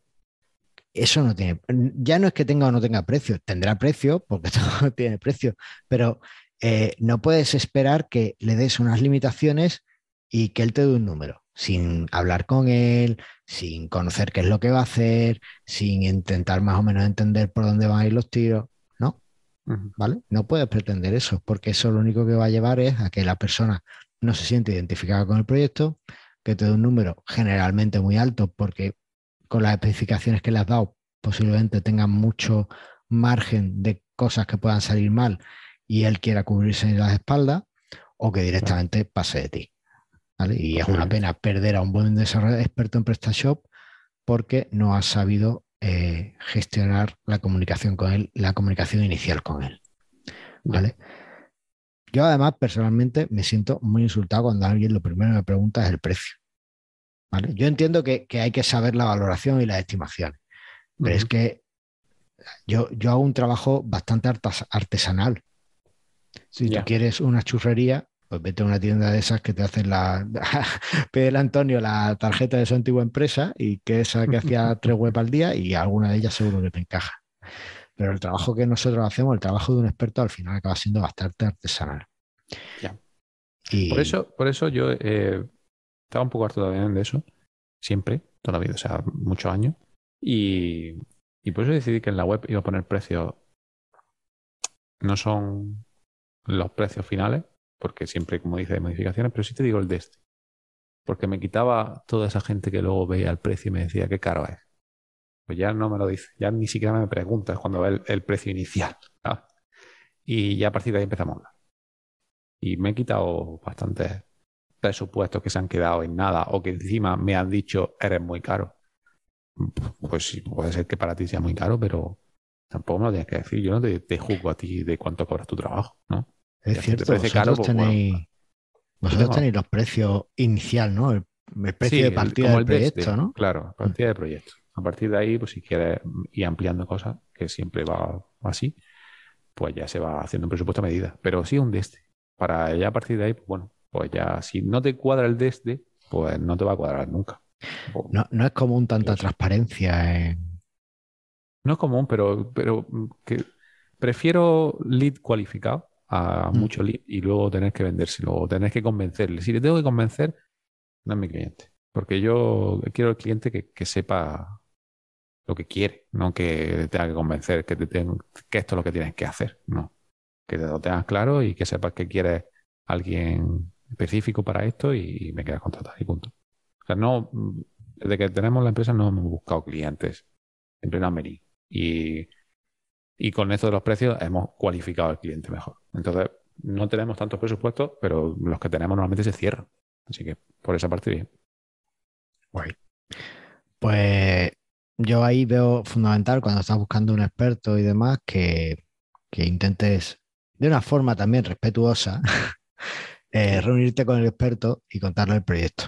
Speaker 1: eso no tiene, ya no es que tenga o no tenga precio, tendrá precio porque todo tiene precio, pero eh, no puedes esperar que le des unas limitaciones y que él te dé un número, sin hablar con él, sin conocer qué es lo que va a hacer, sin intentar más o menos entender por dónde van a ir los tiros, ¿no? ¿Vale? No puedes pretender eso, porque eso lo único que va a llevar es a que la persona no se siente identificada con el proyecto, que te dé un número generalmente muy alto porque con las especificaciones que le has dado, posiblemente tengan mucho margen de cosas que puedan salir mal y él quiera cubrirse las espaldas o que directamente pase de ti. Y es una pena perder a un buen desarrollador experto en PrestaShop porque no has sabido eh, gestionar la comunicación con él, la comunicación inicial con él. ¿Vale? Yo además personalmente me siento muy insultado cuando alguien lo primero que me pregunta es el precio. ¿Vale? Yo entiendo que, hay que saber la valoración y las estimaciones, pero es que yo, yo hago un trabajo bastante artesanal. Si tú quieres una churrería, pues vete a una tienda de esas que te hacen la. Pide Antonio la tarjeta de su antigua empresa y que esa que hacía tres web al día y alguna de ellas seguro que te encaja. Pero el trabajo que nosotros hacemos, el trabajo de un experto, al final acaba siendo bastante artesanal.
Speaker 2: Ya. Y... Por, eso, por eso yo eh, estaba un poco harto también de eso, siempre, toda la vida, o sea, muchos años. Y, y por eso decidí que en la web iba a poner precios. No son los precios finales, porque siempre, como dice, hay modificaciones, pero sí te digo el de este. Porque me quitaba toda esa gente que luego veía el precio y me decía qué caro es. Pues ya no me lo dice, ya ni siquiera me preguntas cuando ve el, precio inicial. Y ya a partir de ahí empezamos. Y me he quitado bastantes presupuestos que se han quedado en nada o que encima me han dicho eres muy caro. Pues sí, puede ser que para ti sea muy caro, pero tampoco me lo tienes que decir. Yo no te, te juzgo a ti de cuánto cobras tu trabajo, ¿no?
Speaker 1: Es cierto, vosotros, caro, pues, tenéis, vosotros tenéis los precios inicial, ¿no? El, precio de partida del proyecto, este, ¿no?
Speaker 2: Claro, partida de proyecto. A partir de ahí, pues si quieres ir ampliando cosas, que siempre va así, pues ya se va haciendo un presupuesto a medida. Pero sí un de este. Para ya a partir de ahí, pues bueno, pues ya si no te cuadra el de este, pues no te va a cuadrar nunca.
Speaker 1: No, no es común tanta transparencia en...
Speaker 2: No es común, pero, pero que prefiero lead cualificado a mm. mucho lead y luego tener que vendérselo o tener que convencerle. Si le tengo que convencer, no es mi cliente. Porque yo quiero el cliente que, sepa lo que quiere, no que tenga que convencer que, te que esto es lo que tienes que hacer. No. Que te lo tengas claro y que sepas que quieres alguien específico para esto y, me quieras contratar y punto. O sea, no, desde que tenemos la empresa no hemos buscado clientes, siempre no han Y y con esto de los precios hemos cualificado al cliente mejor. Entonces, no tenemos tantos presupuestos, pero los que tenemos normalmente se cierran. Así que por esa parte bien.
Speaker 1: Guay. Pues yo ahí veo fundamental cuando estás buscando un experto y demás que, intentes de una forma también respetuosa eh, reunirte con el experto y contarle el proyecto.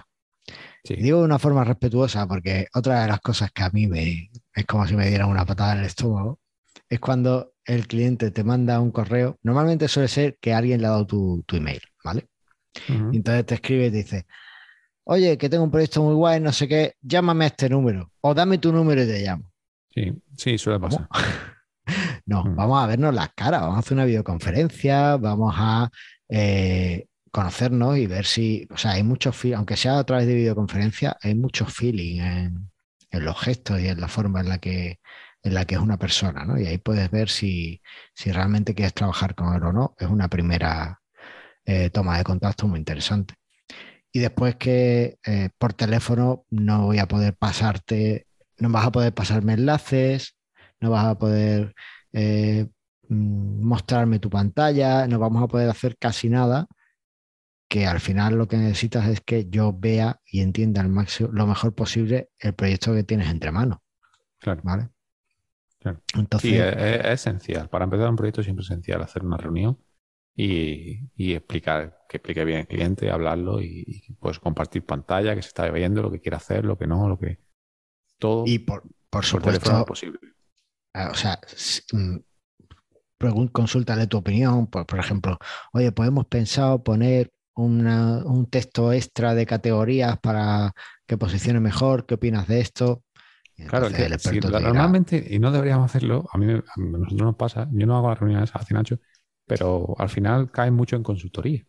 Speaker 1: digo de una forma respetuosa porque otra de las cosas que a mí me es como si me dieran una patada en el estómago es cuando el cliente te manda un correo. Normalmente suele ser que alguien le ha dado tu, email, ¿vale? y entonces te escribe y te dice, oye, que tengo un proyecto muy guay, no sé qué, llámame a este número o dame tu número y te llamo.
Speaker 2: Sí, sí, suele pasar.
Speaker 1: no, vamos a vernos las caras, vamos a hacer una videoconferencia, vamos a eh, conocernos y ver si, o sea, hay mucho aunque sea a través de videoconferencia, hay mucho feeling en, en los gestos y en la forma en la que en la que es una persona, ¿no? Y ahí puedes ver si, realmente quieres trabajar con él o no. Es una primera eh, toma de contacto muy interesante. Y después que eh, por teléfono no voy a poder pasarte, no vas a poder pasarme enlaces, no vas a poder eh, mm, mostrarme tu pantalla, no vamos a poder hacer casi nada, que al final lo que necesitas es que yo vea y entienda al máximo, lo mejor posible el proyecto que tienes entre manos.
Speaker 2: Claro.
Speaker 1: ¿Vale?
Speaker 2: Sí, es, esencial. Para empezar un proyecto siempre es esencial hacer una reunión y, explicar, que explique bien el cliente, hablarlo y, pues compartir pantalla, que se está viendo, lo que quiere hacer, lo que no, lo que todo.
Speaker 1: Y por, por supuesto,
Speaker 2: posible.
Speaker 1: Ah, o sea, mm, consúltale tu opinión. Por, por ejemplo, oye, pues hemos pensado poner un texto extra de categorías para que posicione mejor. ¿Qué opinas de esto?
Speaker 2: Claro, normalmente, y no deberíamos hacerlo, a mí a nosotros nos pasa, yo no hago las reuniones así, Nacho, pero al final cae mucho en consultoría.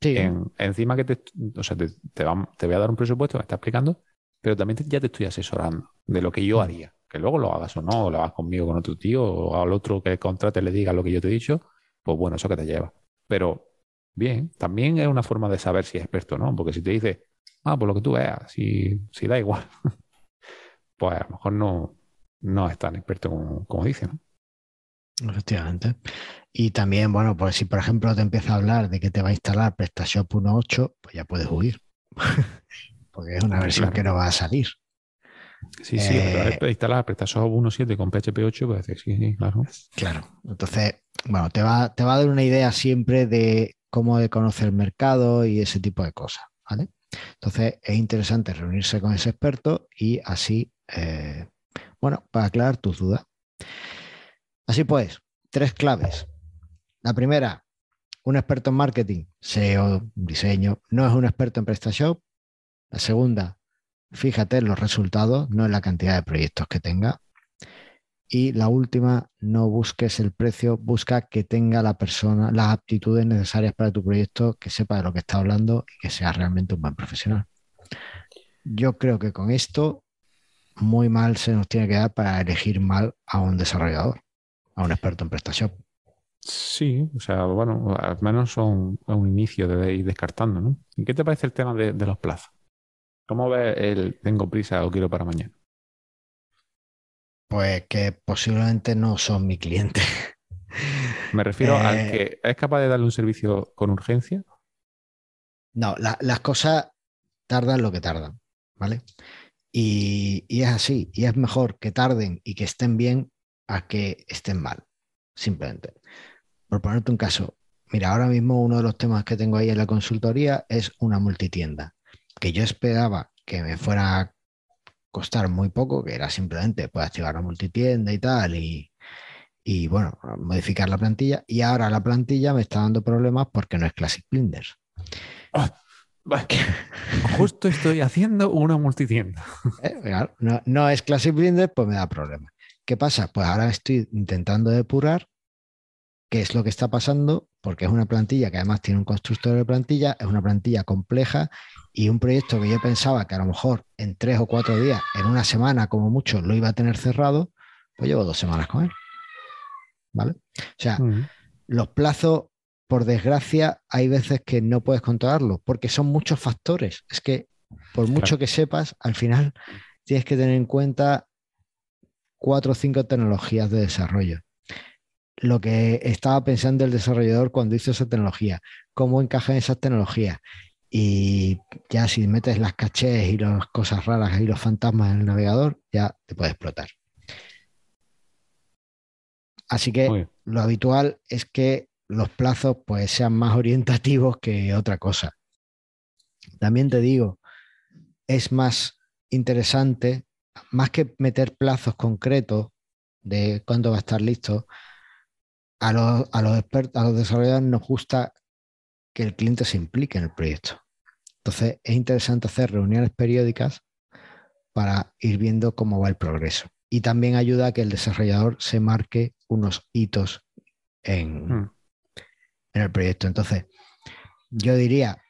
Speaker 2: Sí. encima que te, o sea, te, te, voy a dar un presupuesto, me está explicando, pero también ya te estoy asesorando de lo que yo mm. haría. Que luego lo hagas o no, o lo hagas conmigo, con otro tío, o al otro que contrate le diga lo que yo te he dicho, pues bueno, eso que te lleva. Pero bien, también es una forma de saber si es experto o no, porque si te dice, ah, por lo que tú veas, si, si da igual. pues a lo mejor no, no es tan experto como, como dice,
Speaker 1: Efectivamente. Y también, bueno, pues si por ejemplo te empieza a hablar de que te va a instalar PrestaShop 1.8, pues ya puedes huir. Porque es una versión que no va a salir.
Speaker 2: Sí, sí, eh, pero instalar PrestaShop 1.7 con PHP 8, pues sí, sí, claro.
Speaker 1: Claro. Entonces, bueno, te va, te va a dar una idea siempre de cómo de conocer el mercado y ese tipo de cosas. ¿vale? Entonces, es interesante reunirse con ese experto y así, eh, bueno, para aclarar tus dudas. Así pues, tres claves. La primera, un experto en marketing, SEO, diseño, no es un experto en PrestaShop. La segunda, fíjate en los resultados, no en la cantidad de proyectos que tenga. Y la última, no busques el precio, busca que tenga la persona las aptitudes necesarias para tu proyecto, que sepa de lo que está hablando y que sea realmente un buen profesional. Yo creo que con esto muy mal se nos tiene que dar para elegir mal a un desarrollador, a un experto en PrestaShop.
Speaker 2: Sí, o sea, bueno, al menos son un inicio de ir descartando, ¿no? ¿Y qué te parece el tema de, los plazos? ¿Cómo ves el tengo prisa o quiero para mañana?
Speaker 1: Pues que posiblemente no son mi cliente.
Speaker 2: Me refiero al eh, que es capaz de darle un servicio con urgencia.
Speaker 1: No, las cosas tardan lo que tardan, ¿vale? Y, es así, y es mejor que tarden y que estén bien a que estén mal, simplemente. Por ponerte un caso, mira, ahora mismo uno de los temas que tengo ahí en la consultoría es una multitienda, que yo esperaba que me fuera a costar muy poco, que era simplemente pues, activar la multitienda y tal, y, bueno, modificar la plantilla. Y ahora la plantilla me está dando problemas porque no es Classic Blinders.
Speaker 2: Ah, justo estoy haciendo una multitienda.
Speaker 1: Eh, no, no, es Classic Blinders, pues me da problemas. ¿Qué pasa? Pues ahora estoy intentando depurar qué es lo que está pasando, porque es una plantilla que además tiene un constructor de plantilla, es una plantilla compleja y un proyecto que yo pensaba que a lo mejor en tres o cuatro días, en una semana como mucho, lo iba a tener cerrado, pues llevo dos semanas con él. ¿Vale? O sea, los plazos, por desgracia, hay veces que no puedes controlarlos porque son muchos factores. Es que por mucho que sepas, al final tienes que tener en cuenta cuatro o cinco tecnologías de desarrollo lo que estaba pensando el desarrollador cuando hizo esa tecnología, cómo encajan esas tecnologías. Y ya si metes las cachés y las cosas raras y los fantasmas en el navegador, ya te puede explotar. Así que lo habitual es que los plazos pues sean más orientativos que otra cosa. También te digo, es más interesante, más que meter plazos concretos de cuándo va a estar listo, a los, expertos, a los desarrolladores nos gusta que el cliente se implique en el proyecto. Entonces es interesante hacer reuniones periódicas para ir viendo cómo va el progreso. Y también ayuda a que el desarrollador se marque unos hitos en, hmm. En el proyecto. Entonces, yo diría,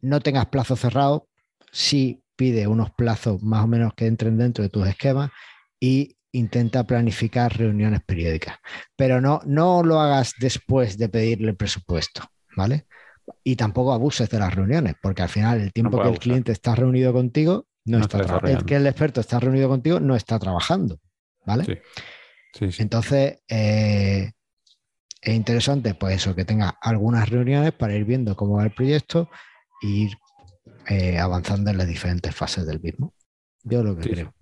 Speaker 1: no tengas plazo cerrado, sí pide unos plazos más o menos que entren dentro de tus esquemas y intenta planificar reuniones periódicas, pero no, no lo hagas después de pedirle el presupuesto, ¿vale? Y tampoco abuses de las reuniones, porque al final el tiempo que el cliente está reunido contigo no, está. El que el experto está reunido contigo no está trabajando, ¿vale? Sí. Entonces, eh, es interesante, pues eso, que tenga algunas reuniones para ir viendo cómo va el proyecto e ir eh, avanzando en las diferentes fases del mismo. Yo lo que creo.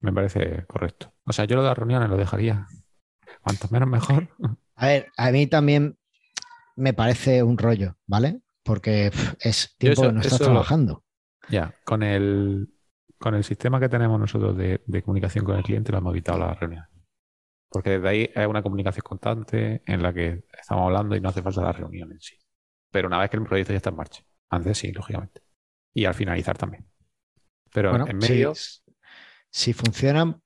Speaker 2: Me parece correcto. O sea, yo lo de las reuniones lo dejaría. Cuanto menos mejor.
Speaker 1: A ver, a mí también me parece un rollo, ¿vale? Porque es tiempo que no estás trabajando.
Speaker 2: Ya, con el, con el sistema que tenemos nosotros de, comunicación con el cliente lo hemos evitado las reuniones. Porque desde ahí es una comunicación constante en la que estamos hablando y no hace falta la reunión en sí. Pero una vez que el proyecto ya está en marcha. Antes sí, lógicamente. Y al finalizar también. Pero en medio
Speaker 1: si funcionan,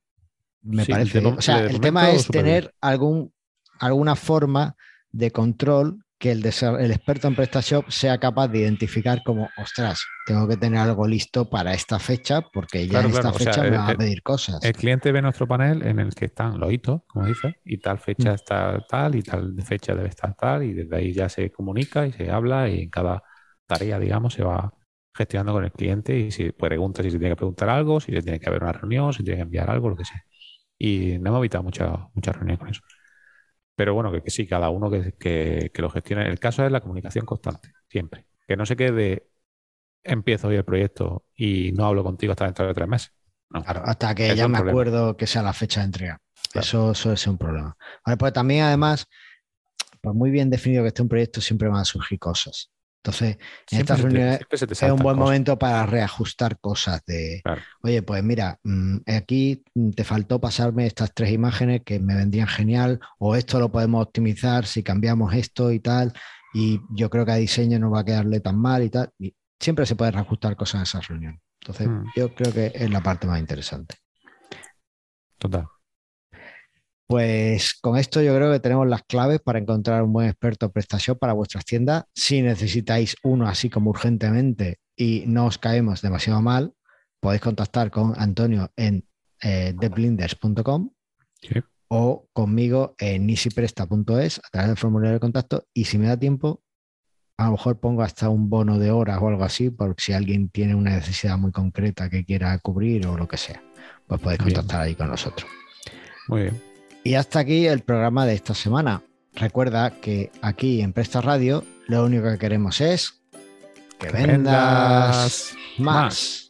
Speaker 1: me parece. o sea, el tema es tener algún, alguna forma de control que el, el, experto en PrestaShop sea capaz de identificar como, ostras, tengo que tener algo listo para esta fecha porque ya en esta fecha me va a pedir cosas.
Speaker 2: El cliente ve nuestro panel en el que están los hitos, como dice, y tal fecha mm. está tal y tal fecha debe estar tal y desde ahí ya se comunica y se habla y en cada tarea, digamos, se va gestionando con el cliente y si pregunta si se tiene que preguntar algo, si tiene que haber una reunión, si tiene que enviar algo, lo que sea. Y no hemos evitado muchas mucha reuniones con eso. Pero bueno, que, que sí, cada uno que, que, que lo gestione. El caso es la comunicación constante, siempre. Que no se quede, empiezo hoy el proyecto y no hablo contigo hasta dentro de tres meses. No.
Speaker 1: Claro, hasta que
Speaker 2: Eso
Speaker 1: ya me
Speaker 2: problema.
Speaker 1: acuerdo que sea la fecha de entrega.
Speaker 2: Claro.
Speaker 1: Eso suele ser un problema. Vale, pues también, además, pues muy bien definido que esté un proyecto, siempre van a surgir cosas. Entonces, en
Speaker 2: Siempre
Speaker 1: estas reuniones
Speaker 2: te
Speaker 1: es un buen
Speaker 2: cosas.
Speaker 1: momento para reajustar cosas de,
Speaker 2: Claro.
Speaker 1: oye, pues mira, mm, aquí mm, te faltó pasarme estas tres imágenes que me vendrían genial, o esto lo podemos optimizar si cambiamos esto y tal, y yo creo que a diseño no va a quedarle tan mal y tal. Y siempre se puede reajustar cosas en esas reuniones. Entonces,
Speaker 2: Mm.
Speaker 1: yo creo que es la parte más interesante.
Speaker 2: Total.
Speaker 1: Pues con esto yo creo que tenemos las claves para encontrar un buen experto prestación para vuestras tiendas. Si necesitáis uno así como urgentemente y no os caemos demasiado mal, podéis contactar con Antonio en eh, theblinders.com
Speaker 2: Sí.
Speaker 1: o conmigo en nisipresta.es a través del formulario de contacto. Y si me da tiempo, a lo mejor pongo hasta un bono de horas o algo así, por si alguien tiene una necesidad muy concreta que quiera cubrir o lo que sea. Pues podéis
Speaker 2: Bien.
Speaker 1: contactar ahí con nosotros.
Speaker 2: Muy bien.
Speaker 1: Y hasta aquí el programa de esta semana. Recuerda que aquí en Presta Radio lo único que queremos es
Speaker 2: que
Speaker 1: vendas
Speaker 2: vendas
Speaker 1: más.
Speaker 2: más.